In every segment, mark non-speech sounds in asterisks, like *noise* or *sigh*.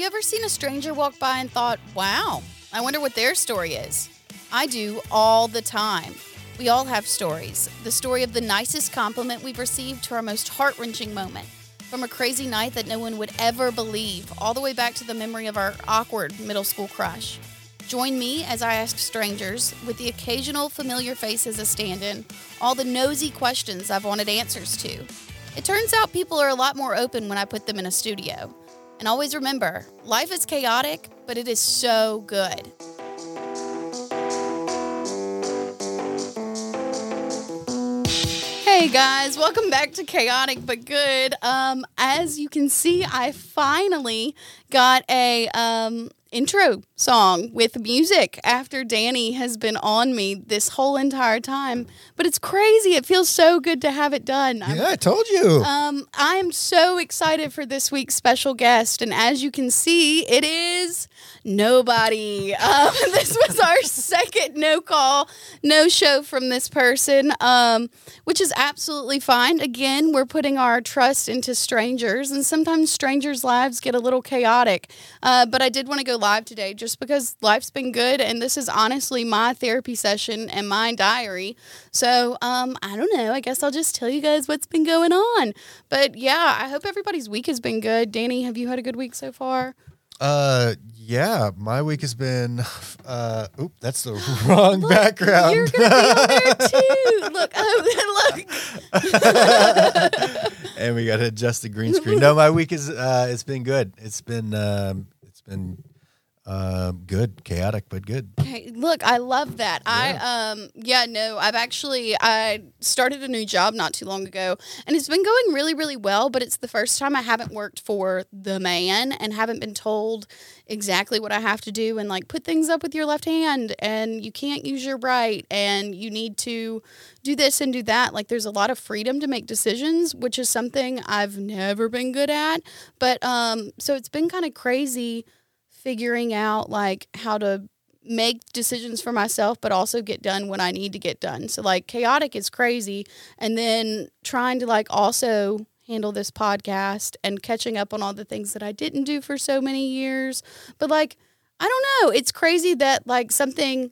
you ever seen a stranger walk by and thought, wow, I wonder what their story is? I do all the time. We all have stories. The story of the nicest compliment we've received to our most heart wrenching moment. From a crazy night that no one would ever believe, all the way back to the memory of our awkward middle school crush. Join me as I ask strangers, with the occasional familiar face as a stand in, all the nosy questions I've wanted answers to. It turns out people are a lot more open when I put them in a studio. And always remember life is chaotic, but it is so good. Hey guys, welcome back to Chaotic but Good. Um, as you can see, I finally got a um, intro song with music after Danny has been on me this whole entire time. But it's crazy. It feels so good to have it done. Yeah, I told you. um, I'm so excited for this week's special guest, and as you can see, it is nobody. *laughs* Um, this was our second no call, no show from this person, um, which is absolutely fine. Again, we're putting our trust into strangers, and sometimes strangers' lives get a little chaotic. Uh, but I did want to go live today just because life's been good, and this is honestly my therapy session and my diary. So um, I don't know. I guess I'll just tell you guys what's been going on. But yeah, I hope everybody's week has been good. Danny, have you had a good week so far? Uh, yeah, my week has been. Uh, oop, that's the *laughs* wrong background. You're gonna be on there too. *laughs* Look, oh, *laughs* look. and we got to adjust the green screen. No, my week is. Uh, it's been good. It's been. Um, it's been. Uh, good, chaotic, but good. Okay, look, I love that. I um yeah, no, I've actually I started a new job not too long ago and it's been going really really well, but it's the first time I haven't worked for the man and haven't been told exactly what I have to do and like put things up with your left hand and you can't use your right and you need to do this and do that. Like there's a lot of freedom to make decisions, which is something I've never been good at. But um so it's been kind of crazy figuring out like how to make decisions for myself but also get done when I need to get done. So like chaotic is crazy and then trying to like also handle this podcast and catching up on all the things that I didn't do for so many years. But like I don't know, it's crazy that like something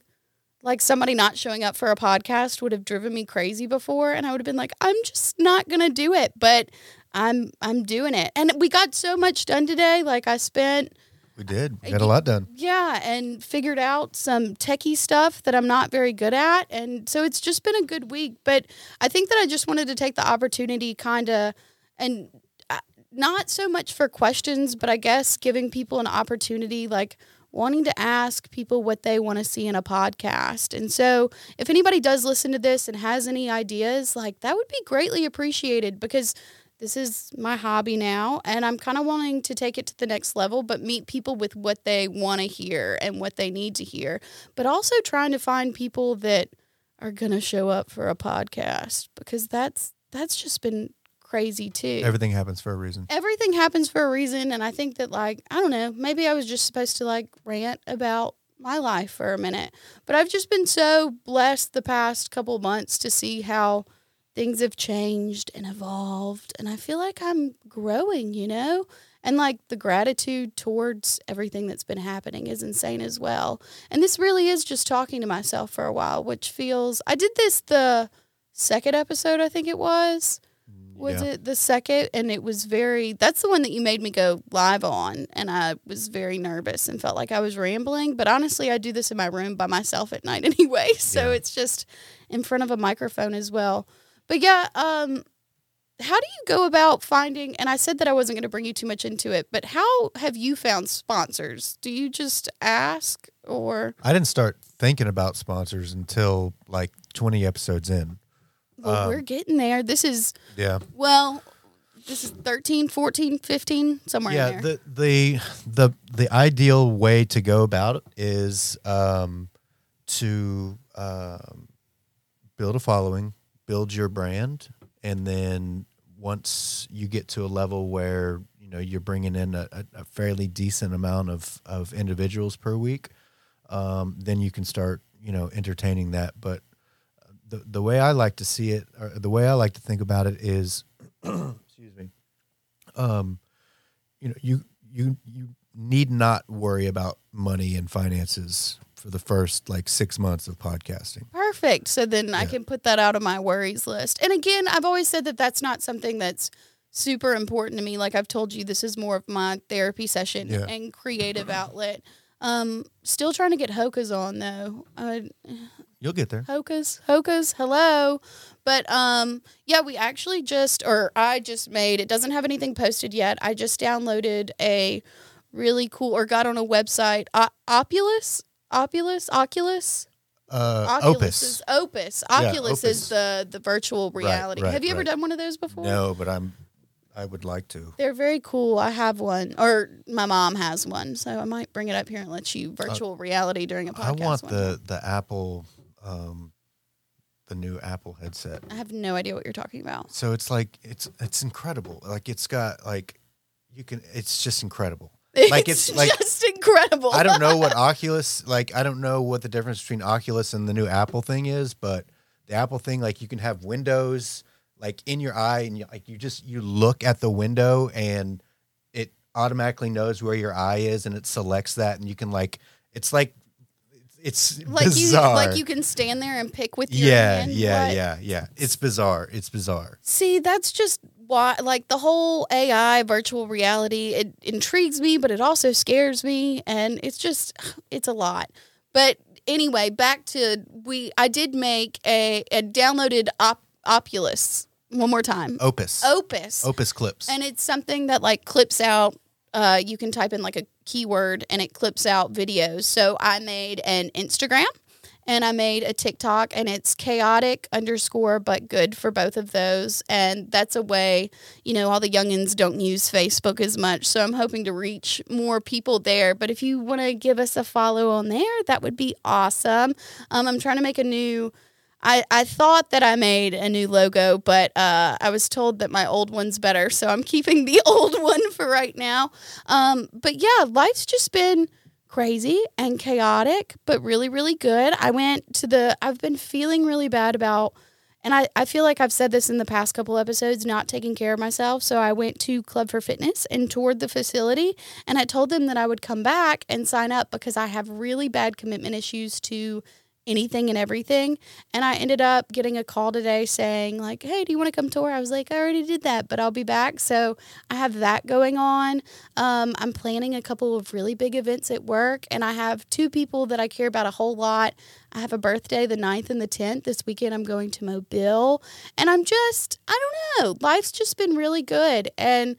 like somebody not showing up for a podcast would have driven me crazy before and I would have been like I'm just not going to do it, but I'm I'm doing it. And we got so much done today. Like I spent We did. We got a lot done. yeah, and figured out some techie stuff that I'm not very good at. And so it's just been a good week. But I think that I just wanted to take the opportunity, kind of, and uh, not so much for questions, but I guess giving people an opportunity, like wanting to ask people what they want to see in a podcast. And so if anybody does listen to this and has any ideas, like that would be greatly appreciated because this is my hobby now and i'm kind of wanting to take it to the next level but meet people with what they want to hear and what they need to hear but also trying to find people that are going to show up for a podcast because that's that's just been crazy too Everything happens for a reason. everything happens for a reason and i think that like i don't know maybe i was just supposed to like rant about my life for a minute but i've just been so blessed the past couple months to see how things have changed and evolved and i feel like i'm growing you know? And like the gratitude towards everything that's been happening is insane as well. And this really is just talking to myself for a while which feels i did this the second episode i think it was. Mm, was Yeah. it the second? And it was very that's the one that you made me go live on and i was very nervous and felt like i was rambling but honestly i do this in my room by myself at night *laughs* anyway so Yeah. it's just in front of a microphone as well but yeah um how do you go about finding and i said that i wasn't going to bring you too much into it but how have you found sponsors do you just ask or I didn't start thinking about sponsors until like 20 episodes in. well Um, we're getting there this is Yeah. well this is 13 14 15 somewhere yeah in there the the the the ideal way to go about it is um to um build a following build your brand and then once you get to a level where you know you're bringing in a, a fairly decent amount of of individuals per week um then you can start you know entertaining that. But the the way I like to see it or the way I like to think about it is *clears throat* excuse me um you know you you you need not worry about money and finances for the first like six months of podcasting. Perfect. So then I can put that out of my worries list. And again, I've always said that that's not something that's super important to me. Like I've told you, this is more of my therapy session Yeah. and creative outlet. Um, still trying to get Hokas on though. Uh, You'll get there. Hokas, Hokas, hello. But um, yeah, we actually just, or I just made. It doesn't have anything posted yet. I just downloaded a really cool, or got on a website, o- Opulus, Opulus, Oculus. Uh, Oculus Opus. is Opus. Oculus Opus. is the the virtual reality. right, Have you ever right. done one of those before? No, but I'm. I would like to. They're very cool. I have one, or my mom has one, so I might bring it up here and let you virtual reality during a Uh, I podcast. want one the the Apple, um, the new Apple headset. I have no idea what you're talking about. So it's like it's it's incredible. Like it's got like you can. It's just incredible. Like, it's, it's like- just incredible. I don't know what *laughs* Oculus like. I don't know what the difference between Oculus and the new Apple thing is, but the Apple thing, like you can have windows like in your eye, and you, like you just you look at the window and it automatically knows where your eye is, and it selects that, and you can like it's like it's like bizarre. you like you can stand there and pick with your yeah, hand. yeah, What? yeah, yeah. It's bizarre. It's bizarre. See, that's just why like the whole AI virtual reality it intrigues me, but it also scares me and it's just *sighs* it's a lot. But anyway, back to we I did make a a downloaded op, Opulus one more time. Opus. Opus. Opus clips. And it's something that like clips out. Uh, you can type in like a keyword and it clips out videos. So I made an Instagram and I made a TikTok and it's chaotic underscore but good for both of those. And that's a way, you know, all the youngins don't use Facebook as much. So I'm hoping to reach more people there. But if you want to give us a follow on there, that would be awesome. Um, I'm trying to make a new I, I thought that I made a new logo, but uh, I was told that my old one's better, so I'm keeping the *laughs* old one for right now. Um, but yeah, life's just been crazy and chaotic, but really, really good. I went to the, I've been feeling really bad about, and I, I feel like I've said this in the past couple episodes, not taking care of myself. So I went to Club for Fitness and toured the facility, and I told them that I would come back and sign up because I have really bad commitment issues to anything and everything. And I ended up getting a call today saying, like, hey, do you want to come tour? I was like, I already did that, but I'll be back. So I have that going on. Um, I'm planning a couple of really big events at work, and I have two people that I care about a whole lot. I have a birthday the 9th and the 10th. This weekend, I'm going to Mobile. And I'm just, I don't know, life's just been really good. And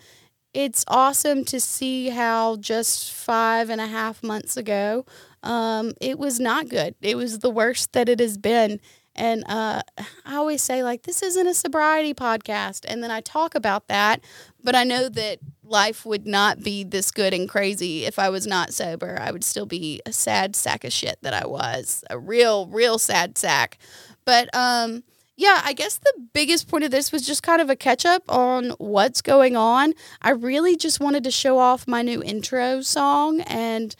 it's awesome to see how just five and a half months ago, um, it was not good. It was the worst that it has been. And uh, I always say, like, this isn't a sobriety podcast. And then I talk about that, but I know that life would not be this good and crazy if I was not sober. I would still be a sad sack of shit that I was, a real, real sad sack. But um, yeah, I guess the biggest point of this was just kind of a catch up on what's going on. I really just wanted to show off my new intro song and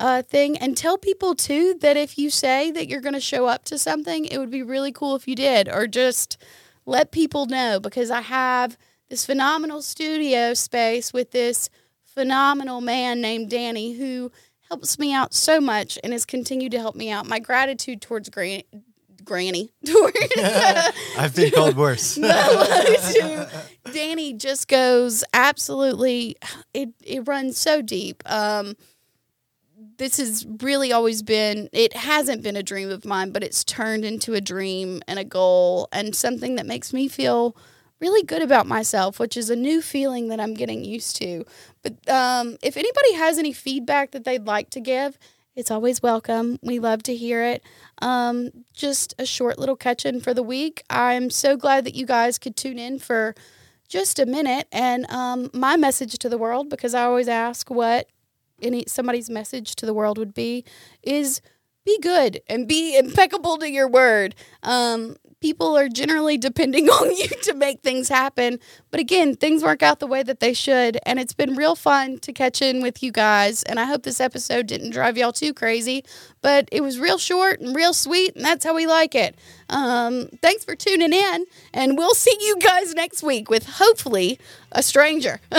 uh, thing and tell people too that if you say that you're going to show up to something, it would be really cool if you did, or just let people know because I have this phenomenal studio space with this phenomenal man named Danny who helps me out so much and has continued to help me out. My gratitude towards Gran- Granny, towards *laughs* *laughs* I've been called worse. *laughs* to Danny just goes absolutely. It it runs so deep. Um, this has really always been. It hasn't been a dream of mine, but it's turned into a dream and a goal and something that makes me feel really good about myself, which is a new feeling that I'm getting used to. But um, if anybody has any feedback that they'd like to give, it's always welcome. We love to hear it. Um, just a short little catch in for the week. I'm so glad that you guys could tune in for just a minute. And um, my message to the world, because I always ask what any somebody's message to the world would be, is be good and be *laughs* impeccable to your word. Um, people are generally depending *laughs* on you to make things happen. But again, things work out the way that they should. And it's been real fun to catch in with you guys. And I hope this episode didn't drive y'all too crazy. But it was real short and real sweet. And that's how we like it. Um, thanks for tuning in. And we'll see you guys next week with hopefully a stranger. *laughs*